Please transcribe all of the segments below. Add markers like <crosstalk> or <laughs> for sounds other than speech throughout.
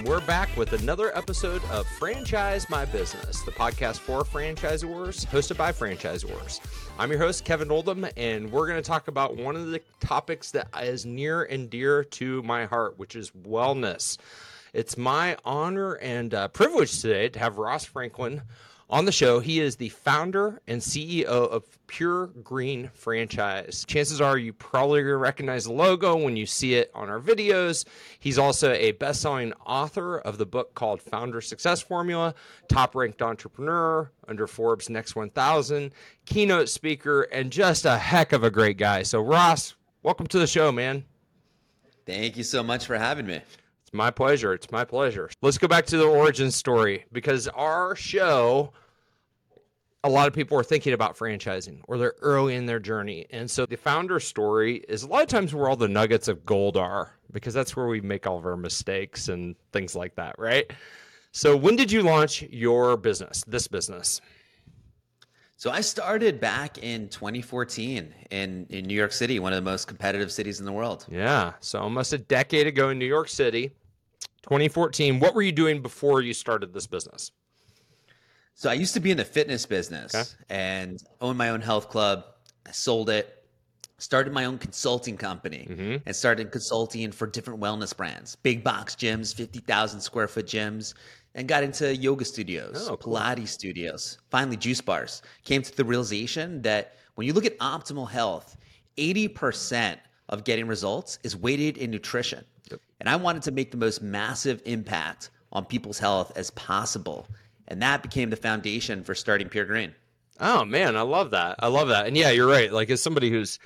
and we're back with another episode of Franchise My Business, the podcast for franchisors, hosted by franchisors. I'm your host, Kevin Oldham, and we're going to talk about one of the topics that is near and dear to my heart, which is wellness. It's my honor and uh, privilege today to have Ross Franklin on the show. He is the founder and CEO of Pure Green Franchise. Chances are you probably recognize the logo when you see it on our videos. He's also a best selling author of the book called Founder Success Formula, top ranked entrepreneur under Forbes Next 1000, keynote speaker, and just a heck of a great guy. So, Ross, welcome to the show, man. Thank you so much for having me. It's my pleasure. It's my pleasure. Let's go back to the origin story because our show a lot of people are thinking about franchising or they're early in their journey. And so the founder story is a lot of times where all the nuggets of gold are because that's where we make all of our mistakes and things like that, right? So when did you launch your business, this business? So I started back in 2014 in, in New York City, one of the most competitive cities in the world. Yeah. So almost a decade ago in New York City, 2014. What were you doing before you started this business? So I used to be in the fitness business okay. and owned my own health club. I sold it, started my own consulting company, mm-hmm. and started consulting for different wellness brands, big box gyms, 50,000 square foot gyms, and got into yoga studios, oh, cool. Pilates studios, finally juice bars. Came to the realization that when you look at optimal health, 80% of getting results is weighted in nutrition. And I wanted to make the most massive impact on people's health as possible. And that became the foundation for starting Pure Green. Oh man, I love that. I love that. And yeah, you're right. Like as somebody who's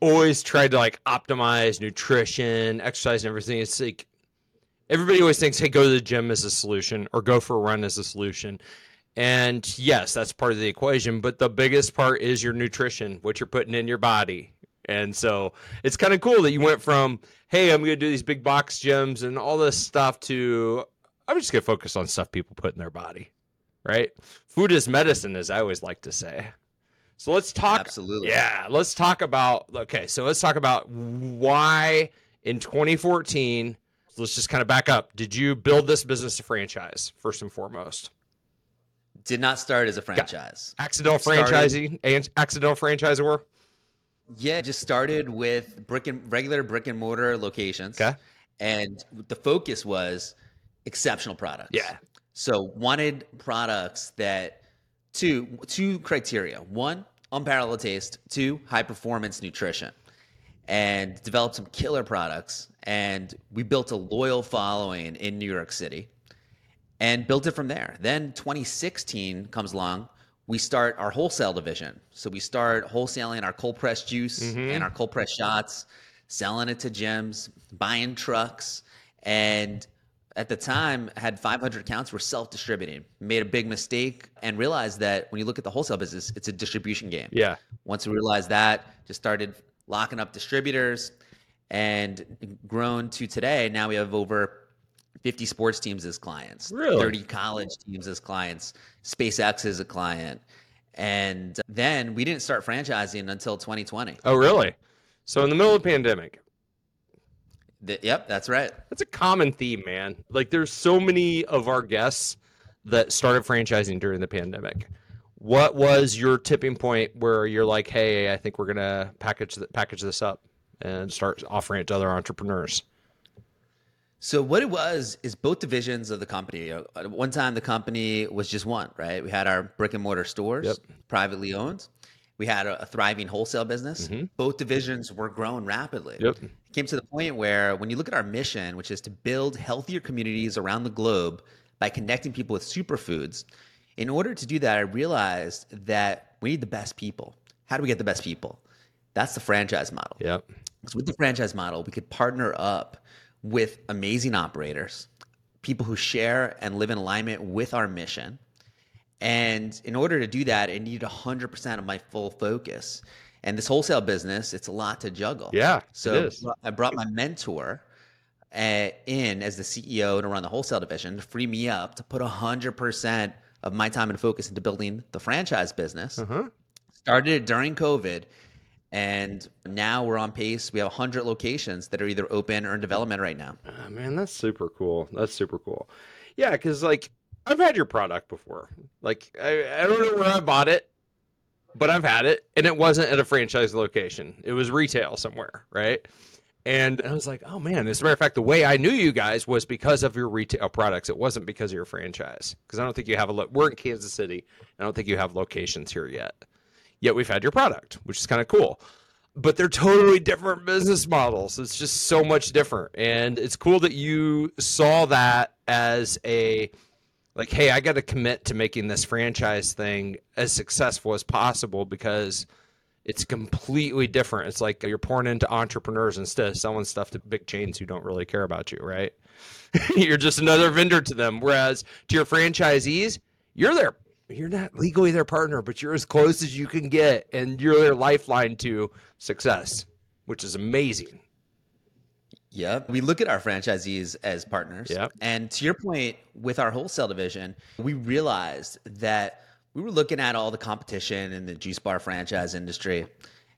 always tried to like optimize nutrition, exercise and everything, it's like everybody always thinks, hey, go to the gym as a solution or go for a run as a solution. And yes, that's part of the equation, but the biggest part is your nutrition, what you're putting in your body. And so it's kind of cool that you went from, hey, I'm going to do these big box gyms and all this stuff to, I'm just going to focus on stuff people put in their body, right? Food is medicine, as I always like to say. So let's talk. Absolutely. Yeah, let's talk about. Okay, so let's talk about why in 2014. Let's just kind of back up. Did you build this business a franchise first and foremost? Did not start as a franchise. Accidental franchising, accidental franchisor. Yeah, just started with brick and regular brick and mortar locations. Okay. And the focus was exceptional products. Yeah. So wanted products that two two criteria. One, unparalleled taste. Two, high performance nutrition. And developed some killer products. And we built a loyal following in New York City and built it from there. Then 2016 comes along. We start our wholesale division. So we start wholesaling our cold pressed juice mm-hmm. and our cold pressed shots, selling it to gyms, buying trucks, and at the time had 500 accounts were self-distributing made a big mistake and realized that when you look at the wholesale business it's a distribution game yeah once we realized that just started locking up distributors and grown to today now we have over 50 sports teams as clients really? 30 college teams as clients spacex is a client and then we didn't start franchising until 2020 oh really so in the middle of the pandemic the, yep, that's right. That's a common theme, man. Like there's so many of our guests that started franchising during the pandemic. What was your tipping point where you're like, "Hey, I think we're gonna package package this up and start offering it to other entrepreneurs"? So what it was is both divisions of the company. At one time, the company was just one, right? We had our brick and mortar stores, yep. privately owned. We had a, a thriving wholesale business. Mm-hmm. Both divisions were growing rapidly. Yep. It came to the point where when you look at our mission, which is to build healthier communities around the globe by connecting people with superfoods, in order to do that, I realized that we need the best people. How do we get the best people? That's the franchise model. Yep. So with the franchise model, we could partner up with amazing operators, people who share and live in alignment with our mission and in order to do that, it needed 100% of my full focus. And this wholesale business, it's a lot to juggle. Yeah. So I brought my mentor uh, in as the CEO to run the wholesale division to free me up to put 100% of my time and focus into building the franchise business. Uh-huh. Started it during COVID. And now we're on pace. We have 100 locations that are either open or in development right now. Oh, man, that's super cool. That's super cool. Yeah, because like I've had your product before. Like I, I don't know where I bought it, but I've had it, and it wasn't at a franchise location. It was retail somewhere, right? And I was like, oh man, as a matter of fact, the way I knew you guys was because of your retail products. It wasn't because of your franchise. Because I don't think you have a look. We're in Kansas City. I don't think you have locations here yet. Yet we've had your product, which is kind of cool. But they're totally different business models. It's just so much different. And it's cool that you saw that as a like, hey, I got to commit to making this franchise thing as successful as possible because it's completely different. It's like you're pouring into entrepreneurs instead of selling stuff to big chains who don't really care about you, right? <laughs> you're just another vendor to them. Whereas to your franchisees, you're their you're not legally their partner, but you're as close as you can get, and you're their lifeline to success, which is amazing. Yeah, We look at our franchisees as partners. Yep. And to your point, with our wholesale division, we realized that we were looking at all the competition in the juice bar franchise industry,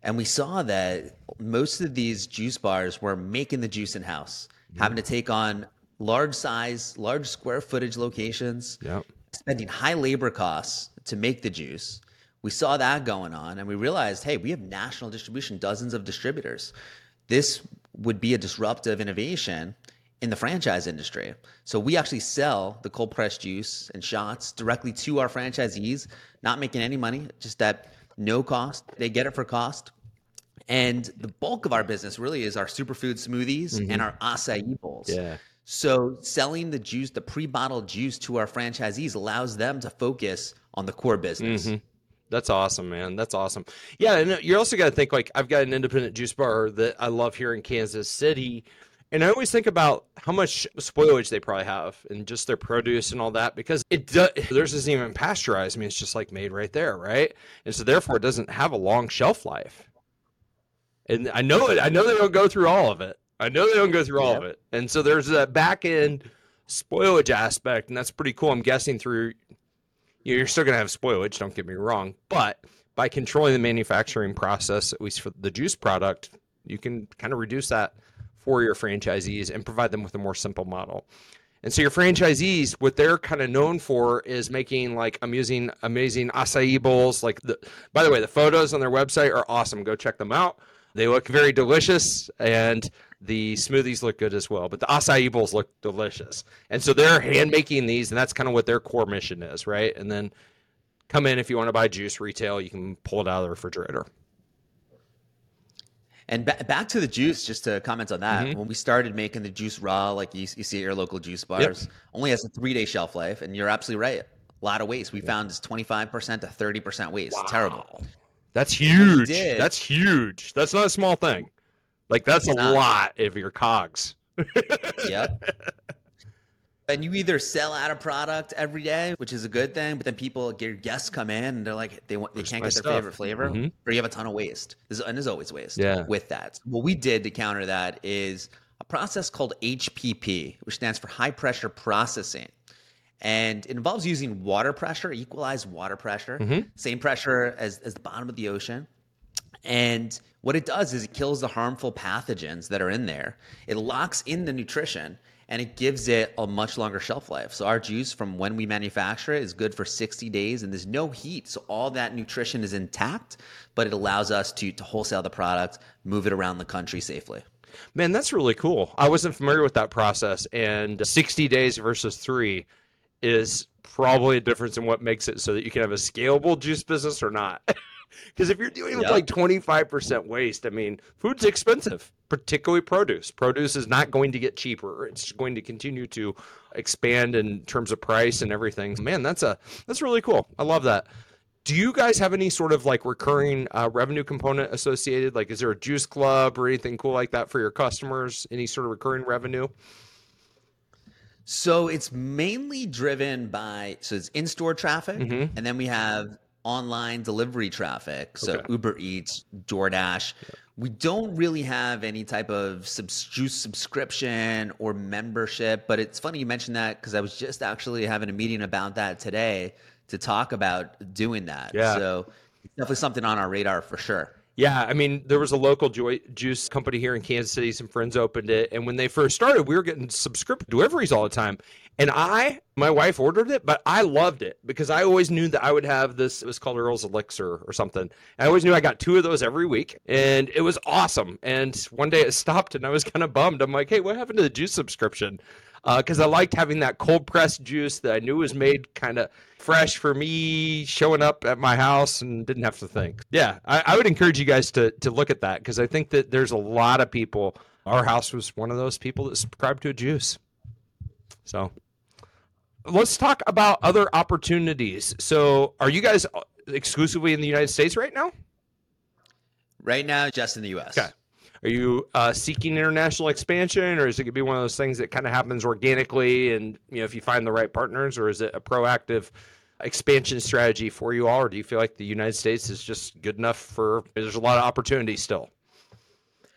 and we saw that most of these juice bars were making the juice in house, having to take on large size, large square footage locations, Yep. Spending high labor costs to make the juice. We saw that going on, and we realized, hey, we have national distribution, dozens of distributors. This would be a disruptive innovation in the franchise industry. So we actually sell the cold pressed juice and shots directly to our franchisees, not making any money, just at no cost. They get it for cost. And the bulk of our business really is our superfood smoothies mm-hmm. and our acai bowls. Yeah. So selling the juice, the pre-bottled juice to our franchisees allows them to focus on the core business. Mm-hmm. That's awesome, man. That's awesome. Yeah, and uh, you're also got to think like I've got an independent juice bar that I love here in Kansas City, and I always think about how much spoilage they probably have and just their produce and all that because it does. Theirs isn't even pasteurized. I mean, it's just like made right there, right? And so therefore, it doesn't have a long shelf life. And I know it. I know they don't go through all of it. I know they don't go through all of it. And so there's that back end spoilage aspect, and that's pretty cool. I'm guessing through you know, you're still going to have spoilage, don't get me wrong, but by controlling the manufacturing process, at least for the juice product, you can kind of reduce that for your franchisees and provide them with a more simple model. And so your franchisees, what they're kind of known for is making like amusing, amazing acai bowls. Like the, by the way, the photos on their website are awesome. Go check them out. They look very delicious, and the smoothies look good as well. But the acai bowls look delicious, and so they're hand making these, and that's kind of what their core mission is, right? And then come in if you want to buy juice retail, you can pull it out of the refrigerator. And ba- back to the juice, just to comment on that. Mm-hmm. When we started making the juice raw, like you, you see at your local juice bars, only has a three day shelf life. And you're absolutely right. A lot of waste. We found is 25% to 30% waste. Terrible. That's huge. That's huge. That's not a small thing. Like that's a not. lot of your cogs. <laughs> Yep. And you either sell out a product every day, which is a good thing, but then people, your guests come in and they're like, they want, they can't get their stuff. favorite flavor, Mhm. or you have a ton of waste. There's, and there's always waste Yeah. with that. What we did to counter that is a process called HPP, which stands for high pressure processing. And it involves using water pressure, equalized water pressure, mm-hmm. same pressure as, as the bottom of the ocean. And what it does is it kills the harmful pathogens that are in there. It locks in the nutrition and it gives it a much longer shelf life. So our juice from when we manufacture it is good for 60 days and there's no heat. So all that nutrition is intact, but it allows us to, to wholesale the product, move it around the country safely. Man, that's really cool. I wasn't familiar with that process, and 60 days versus three is probably a difference in what makes it so that you can have a scalable juice business or not. <laughs> Because if you're dealing with Yep. like 25% waste, I mean, food's expensive, particularly produce. Produce is not going to get cheaper. It's going to continue to expand in terms of price and everything. Man, that's a that's really cool. I love that. Do you guys have any sort of like recurring uh, revenue component associated? Like, is there a juice club or anything cool like that for your customers? Any sort of recurring revenue? So it's mainly driven by so it's in-store traffic, Mhm. and then we have online delivery traffic. So Okay. Uber Eats, DoorDash. We don't really have any type of subs- juice subscription or membership, but it's funny you mentioned that because I was just actually having a meeting about that today to talk about doing that. Yeah. So it's definitely something on our radar for sure. Yeah, I mean, there was a local juice company here in Kansas City. Some friends opened it, and when they first started, we were getting subscription deliveries all the time. And I, my wife ordered it, but I loved it because I always knew that I would have this. It was called Earl's Elixir or something. I always knew I got two of those every week, and it was awesome. And one day it stopped, and I was kind of bummed. I'm like, hey, what happened to the juice subscription? Because uh, I liked having that cold pressed juice that I knew was made kind of fresh for me showing up at my house and didn't have to think. Yeah, I, I would encourage you guys to to look at that because I think that there's a lot of people. Our house was one of those people that subscribed to a juice. So let's talk about other opportunities. So are you guys exclusively in the United States right now? Right now, just in the U.S. Okay. Are you uh, seeking international expansion, or is it going to be one of those things that kind of happens organically, and you know if you find the right partners, or is it a proactive expansion strategy for you all, or do you feel like the United States is just good enough for? There's a lot of opportunity still.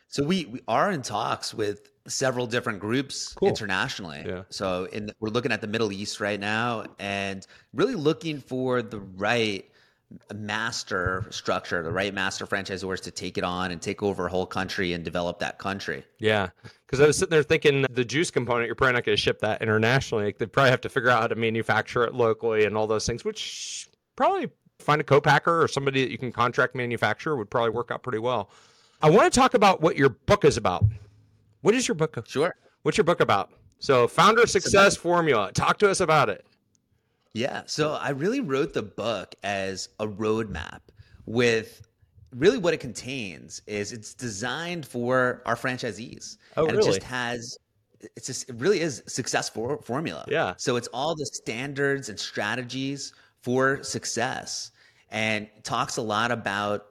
So we, we are in talks with several different groups cool. internationally. Yeah. So in we're looking at the Middle East right now, and really looking for the right master structure, the right master franchisors to take it on and take over a whole country and develop that country. Yeah. Because I was sitting there thinking the juice component, you're probably not going to ship that internationally. Like they probably have to figure out how to manufacture it locally and all those things, which probably find a co-packer or somebody that you can contract manufacture would probably work out pretty well. I want to talk about what your book is about. What is your book? Sure. What's your book about? So, Founder Success Formula. Talk to us about it. Yeah. So I really wrote the book as a roadmap with really what it contains is it's designed for our franchisees. Oh, and really? it just has it's just it really is success for, formula. Yeah. So it's all the standards and strategies for success and talks a lot about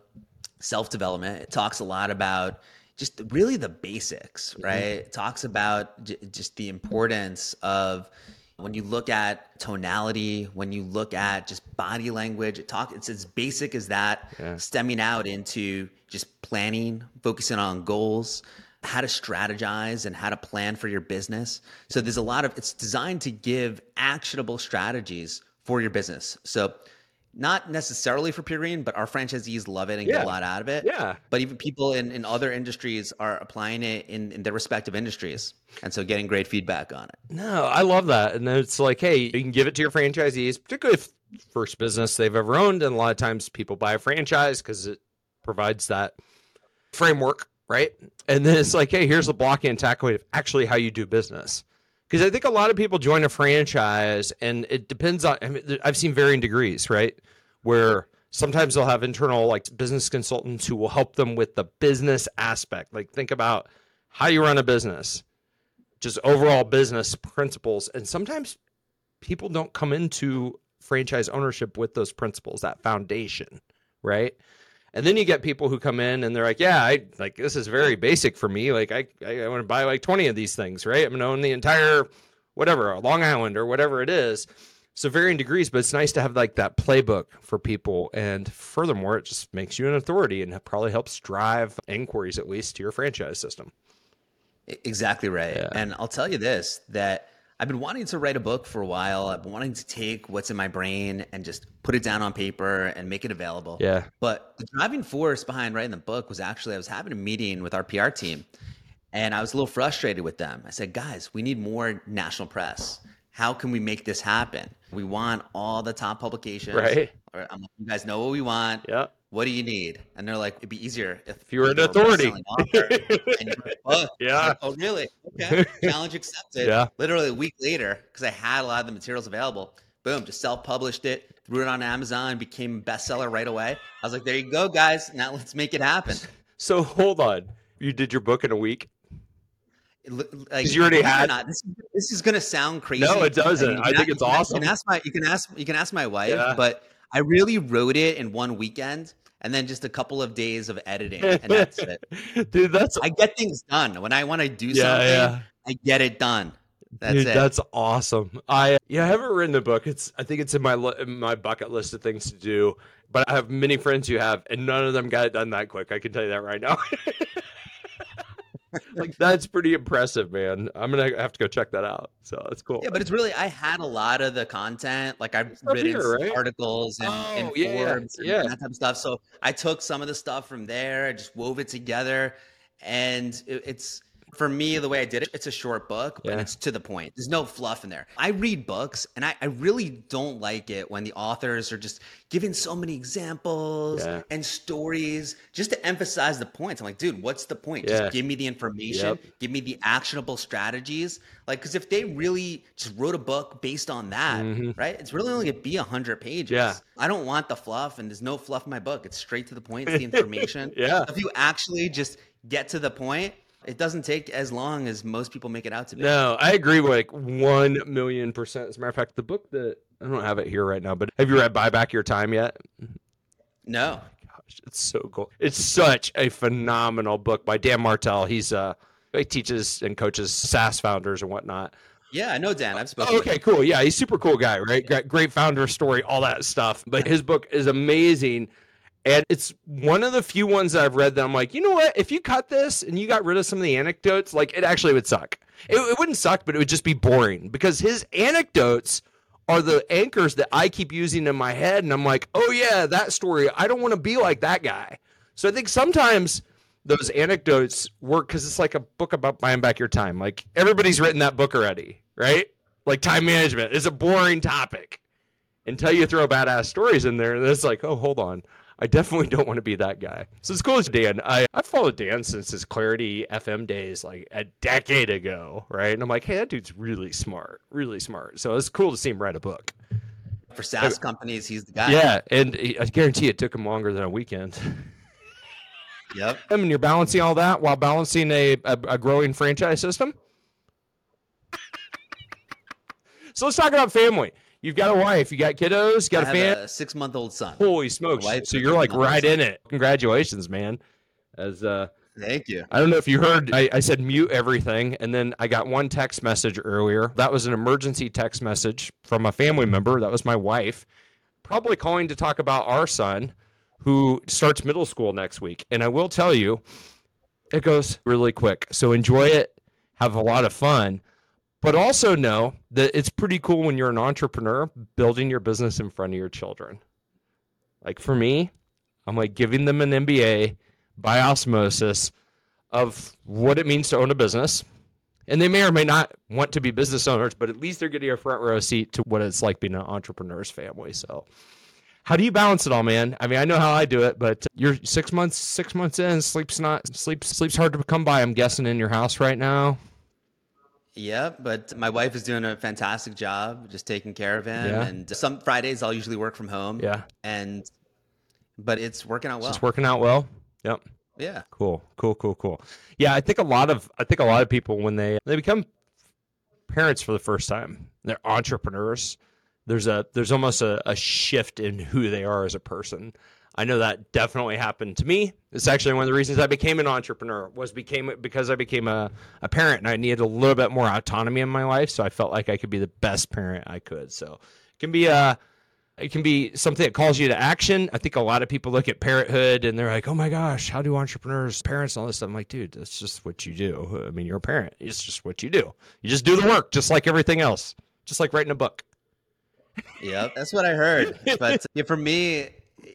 self-development. It talks a lot about just really the basics, mm-hmm. right? Mm-hmm. It talks about j- just the importance of when you look at tonality, when you look at just body language, it talk it's as basic as that, yeah. stemming out into just planning, focusing on goals, how to strategize and how to plan for your business. So there's a lot of it's designed to give actionable strategies for your business. So not necessarily for Pure Green, but our franchisees love it and yeah. get a lot out of it. Yeah. But even people in, in other industries are applying it in, in their respective industries. And so getting great feedback on it. No, I love that. And it's like, hey, you can give it to your franchisees, particularly if first business they've ever owned. And a lot of times people buy a franchise because it provides that framework, right? And then it's like, hey, here's the blocking and tackling of actually how you do business. Because I think a lot of people join a franchise, and it depends on. I mean, I've seen varying degrees, right? Where sometimes they'll have internal like business consultants who will help them with the business aspect. Like think about how you run a business, just overall business principles, and sometimes people don't come into franchise ownership with those principles, that foundation, right? And then you get people who come in and they're like, yeah, I like this is very basic for me. Like I, I, I want to buy like 20 of these things, right? I'm going to own the entire whatever, Long Island or whatever it is. So varying degrees, but it's nice to have like that playbook for people. And furthermore, it just makes you an authority and probably helps drive inquiries at least to your franchise system. Exactly right. Yeah. And I'll tell you this that I've been wanting to write a book for a while. I've been wanting to take what's in my brain and just put it down on paper and make it available. Yeah. But the driving force behind writing the book was actually I was having a meeting with our PR team and I was a little frustrated with them. I said, guys, we need more national press. How can we make this happen? We want all the top publications. Right. I'm like, you guys know what we want. Yeah what do you need? And they're like, it'd be easier if, if you were an authority. <laughs> yeah. Like, oh, really? Okay. Challenge accepted. Yeah. Literally a week later, because I had a lot of the materials available. Boom, just self-published it, threw it on Amazon, became bestseller right away. I was like, there you go, guys. Now let's make it happen. So hold on. You did your book in a week? like you already had not, this, this, is gonna sound crazy. No, it doesn't. I, mean, I think it's awesome. You can ask my you can ask you can ask my wife, yeah. but I really wrote it in one weekend and then just a couple of days of editing, <laughs> and that's it. Dude, that's I get things done when I want to do yeah, something. Yeah. I get it done. That's Dude, it. That's awesome. I yeah, I haven't written the book. It's I think it's in my in my bucket list of things to do. But I have many friends who have, and none of them got it done that quick. I can tell you that right now. <laughs> like that's pretty impressive, man. I'm gonna have to go check that out. So that's cool. Yeah, but it's really I had a lot of the content. Like I've written here, right? articles and, Oh, and yeah, Forbes and, yeah. and that type of stuff. So I took some of the stuff from there, I just wove it together, and it, it's for me the way I did it. It's a short book, Yeah. it's to the point. There's no fluff in there. I read books, and I, I really don't like it when the authors are just giving so many examples Yeah. and stories just to emphasize the points. I'm like, dude, what's the point? Yeah. Just give me the information Yep. give me the actionable strategies like because if they really just wrote a book based on that Mhm. right it's really only gonna be 100 pages Yeah. i don't want the fluff and there's no fluff in my book it's straight to the point it's the <laughs> information Yeah. if you actually just get to the point it doesn't take as long as most people make it out to be No, I agree with like one million percent. As a matter of fact, the book that I don't have it here right now, but have you read Buy Back Your Time yet? no Gosh, it's so cool. It's such a phenomenal book by Dan Martell. He's uh he teaches and coaches SaaS founders and whatnot. yeah i know dan i've spoken Oh, okay, cool. Yeah, he's super cool guy, right? Great, great founder story, all that stuff. But his book is amazing. And it's one of the few ones that I've read that I'm like, you know what? If you cut this and you got rid of some of the anecdotes, like it actually would suck. It, it wouldn't suck, but it would just be boring because his anecdotes are the anchors that I keep using in my head. And I'm like, oh, yeah, that story. I don't want to be like that guy. So I think sometimes those anecdotes work because it's like a book about buying back your time. Like everybody's written that book already, right? Like time management is a boring topic until you throw badass stories in there. And it's like, oh, hold on. I definitely <laughs> don't want to be that guy. So it's cool as Dan. I, I've followed Dan since his Clarity FM days, like a decade ago, right? And I'm like, hey, that dude's really smart, really smart. So it's cool to see him write a book. for saas companies he's the guy Yeah, and I guarantee it took him longer than a weekend. yep <laughs> I mean, you're balancing all that while balancing a, a, a growing franchise system. <laughs> so let's talk about family. You've got a wife, you got kiddos, you got a have fan. a six month old son Holy smokes! So you're like right son. in it. Congratulations, man. As uh, thank you I don't know if you heard, I, I said mute everything, and then I got one text message earlier. That was an emergency text message from a family member. That was my wife, probably calling to talk about our son who starts middle school next week. And I will tell you, it goes really quick. So enjoy it, have a lot of fun, but also know that it's pretty cool when you're an entrepreneur building your business in front of your children. Like for me, I'm like giving them an MBA by osmosis of what it means to own a business. And they may or may not want to be business owners, but at least they're getting a front row seat to what it's like being an entrepreneur's family. So, how do you balance it all, man? I mean, I know how I do it, but you're six months six months in. Sleep's not sleep. Sleep's hard to come by. I'm guessing in your house right now. Yeah, but my wife is doing a fantastic job just taking care of him. Yeah. And some Fridays I'll usually work from home. Yeah, And but it's working out well. it's working out well. Yep. yeah. Cool, cool, cool, cool. Yeah, I think a lot of I think a lot of people when they they become parents for the first time, they're entrepreneurs. There's a there's almost a, a shift in who they are as a person. I know that definitely happened to me. It's actually one of the reasons I became an entrepreneur was became because I became a, a parent and I needed a little bit more autonomy in my life. So I felt like I could be the best parent I could. So it can be a it can be something that calls you to action. I think a lot of people look at parenthood and they're like, "Oh my gosh, how do entrepreneurs, parents, and all this stuff?" I'm like, dude, that's just what you do. I mean, you're a parent. It's just what you do. You just do the work, just like everything else, just like writing a book. Yeah, That's what I heard. <laughs> But yeah, for me,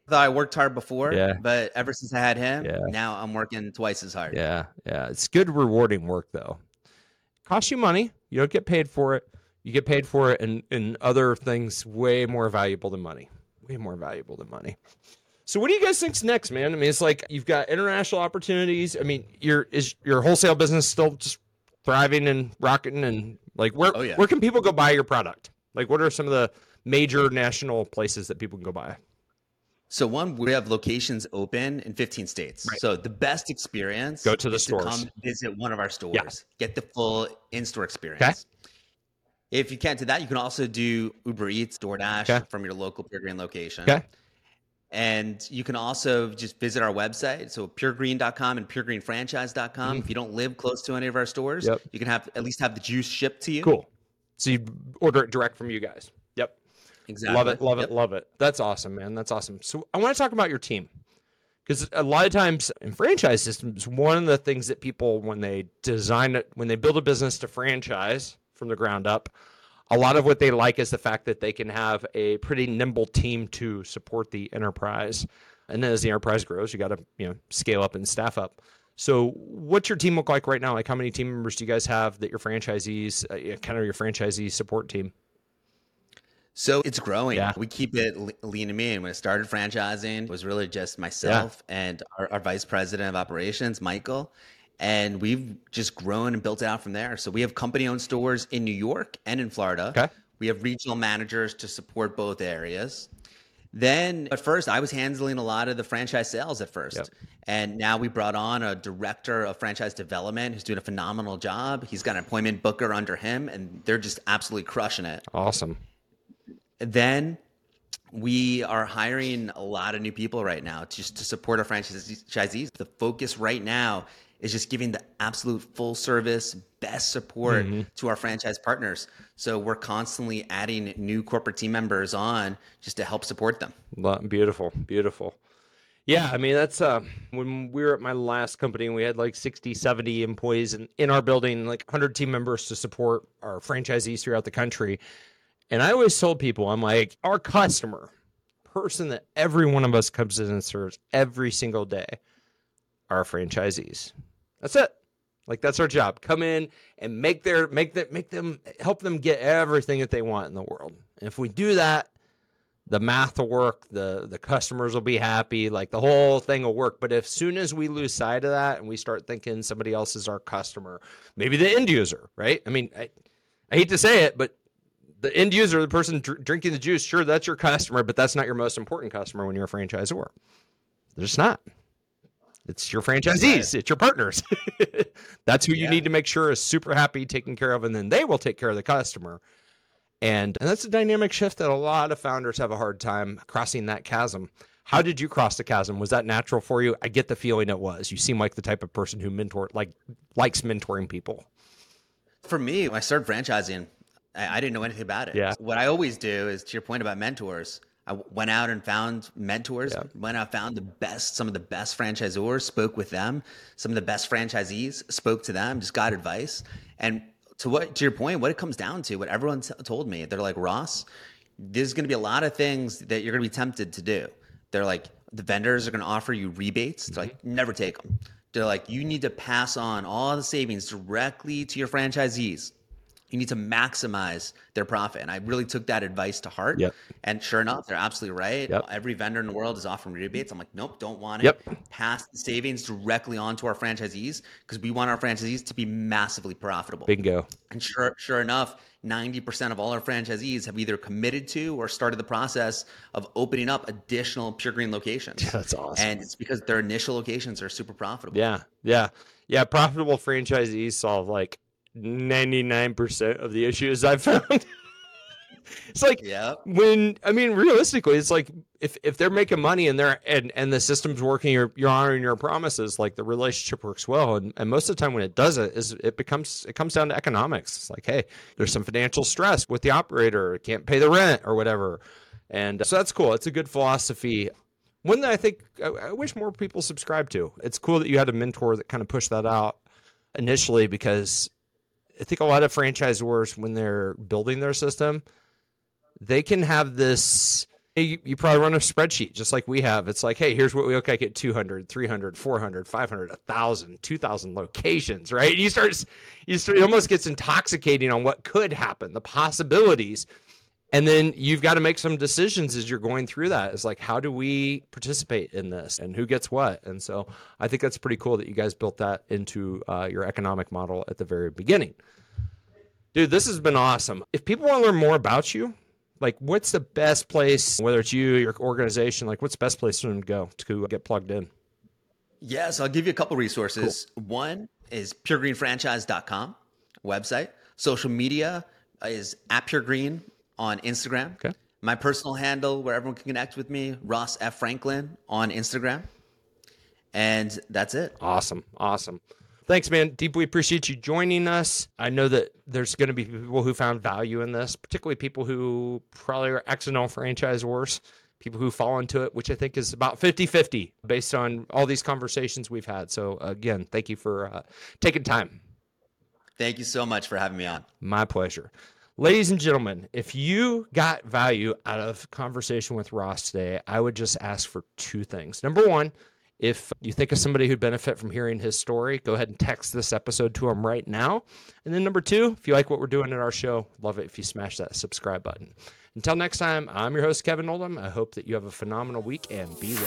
though I worked hard before, Yeah. but ever since I had him, Yeah. now I'm working twice as hard. Yeah, yeah, it's good, rewarding work though. Costs you money. You don't get paid for it. You get paid for it in in other things way more valuable than money. Way more valuable than money. So what do you guys think's next, man? I mean, it's like you've got international opportunities. I mean, your is your wholesale business still just thriving and rocking and like where Oh, yeah. where can people go buy your product? Like what are some of the major national places that people can go buy? So one, we have locations open in 15 states. Right. So the best experience Go to the stores. come visit one of our stores. Get the full in-store experience. Okay. If you can't do that, you can also do Uber Eats, DoorDash Okay. from your local Pure Green location. Okay. And you can also just visit our website, so puregreen.com and puregreenfranchise.com. If you don't live close to any of our stores, Mm-hmm. Yep. you can have at least have the juice shipped to you. Cool. So you order it direct from you guys. Exactly. Love it, love Yep. it, love it. That's awesome, man. That's awesome. So I want to talk about your team because a lot of times in franchise systems, one of the things that people when they design it, when they build a business to franchise from the ground up, a lot of what they like is the fact that they can have a pretty nimble team to support the enterprise. And then as the enterprise grows, you got to you know scale up and staff up. So, what's your team look like right now? Like, how many team members do you guys have that your franchisees, uh, kind of your franchisee support team? So it's growing. Yeah. We keep it lean and mean. When I started franchising, it was really just myself yeah. and our, our vice president of operations, Michael. And we've just grown and built it out from there. So we have company owned stores in New York and in Florida. Okay. We have regional managers to support both areas. Then at first, I was handling a lot of the franchise sales at first. Yep. And now we brought on a director of franchise development who's doing a phenomenal job. He's got an appointment booker under him, and they're just absolutely crushing it. Awesome. Then we are hiring a lot of new people right now just to support our franchisees. The focus right now is just giving the absolute full service, best support mm-hmm. to our franchise partners. So we're constantly adding new corporate team members on just to help support them. Beautiful, beautiful. Yeah, I mean that's uh when we were at my last company and we had like 60, 70 employees in, in our building, like 100 team members to support our franchisees throughout the country. And I always told people, I'm like, our customer, person that every one of us comes in and serves every single day, our franchisees. That's it. Like that's our job. Come in and make their make that make them help them get everything that they want in the world. And if we do that, the math will work, the the customers will be happy, like the whole thing will work. But if soon as we lose sight of that and we start thinking somebody else is our customer, maybe the end user, right? I mean, I, I hate to say it, but the end user, the person dr- drinking the juice, sure, that's your customer, but that's not your most important customer when you're a franchisor. They're just not. It's your franchisees, it's your partners. <laughs> that's who you need to make sure is super happy, taken care of, and then they will take care of the customer. And, and that's a dynamic shift that a lot of founders have a hard time crossing that chasm. How did you cross the chasm? Was that natural for you? I get the feeling it was. You seem like the type of person who mentor like likes mentoring people. For me, when I started franchising, I, I didn't know anything about it. Yeah. What I always do is to your point about mentors. I went out and found mentors. Yeah. Went out, found the best, some of the best franchisors, spoke with them. Some of the best franchisees spoke to them, just got advice. And to what to your point, what it comes down to, what everyone t- told me, they're like Ross, there's going to be a lot of things that you're going to be tempted to do. They're like the vendors are going to offer you rebates. Mm-hmm. like never take them. They're like you need to pass on all the savings directly to your franchisees you need to maximize their profit. And I really took that advice to heart. Yep. And sure enough, they're absolutely right. Yep. Every vendor in the world is offering rebates. I'm like, nope, don't want it. Yep. Pass the savings directly on to our franchisees because we want our franchisees to be massively profitable. Bingo. And sure, sure enough, 90% of all our franchisees have either committed to or started the process of opening up additional Pure Green locations. Yeah, <laughs> that's awesome. And it's because their initial locations are super profitable. Yeah. Yeah. Yeah. Profitable franchisees solve like 99% of the issues I've <laughs> found. it's like yeah. when I mean realistically, it's like if if they're making money and they're and and the system's working, you're you're honoring your promises, like the relationship works well. And and most of the time when it doesn't, is it becomes it comes down to economics. It's like, hey, there's some financial stress with the operator, can't pay the rent or whatever. And uh, so that's cool. It's a good philosophy. One that I think I, I wish more people subscribe to. It's cool that you had a mentor that kind of pushed that out initially because I think a lot of franchisors, when they're building their system, they can have this. You, you, probably run a spreadsheet just like we have. It's like, hey, here's what we look like at 200, 300, 400, 500, 1,000, 2,000 locations, right? You start, you start, it almost gets intoxicating on what could happen, the possibilities. And then you've got to make some decisions as you're going through that. It's like, how do we participate in this and who gets what? And so I think that's pretty cool that you guys built that into uh, your economic model at the very beginning. Dude, this has been awesome. If people want to learn more about you, like what's the best place, whether it's you, your organization, like what's the best place for them to go to get plugged in? Yes, I'll give you a couple resources. Cool. One is puregreenfranchise.com website. Social media is at puregreen on Instagram. Okay. My personal handle where everyone can connect with me, Ross F. Franklin on Instagram. And that's it. Awesome. Awesome. Thanks, man. Deeply appreciate you joining us. I know that there's going to be people who found value in this, particularly people who probably are O franchisors people who fall into it, which I think is about 50 50 based on all these conversations we've had. So, again, thank you for uh, taking time. Thank you so much for having me on. My pleasure. Ladies and gentlemen, if you got value out of conversation with Ross today, I would just ask for two things. Number one, if you think of somebody who'd benefit from hearing his story, go ahead and text this episode to him right now. And then number two, if you like what we're doing at our show, love it if you smash that subscribe button. Until next time, I'm your host, Kevin Oldham. I hope that you have a phenomenal week and be well.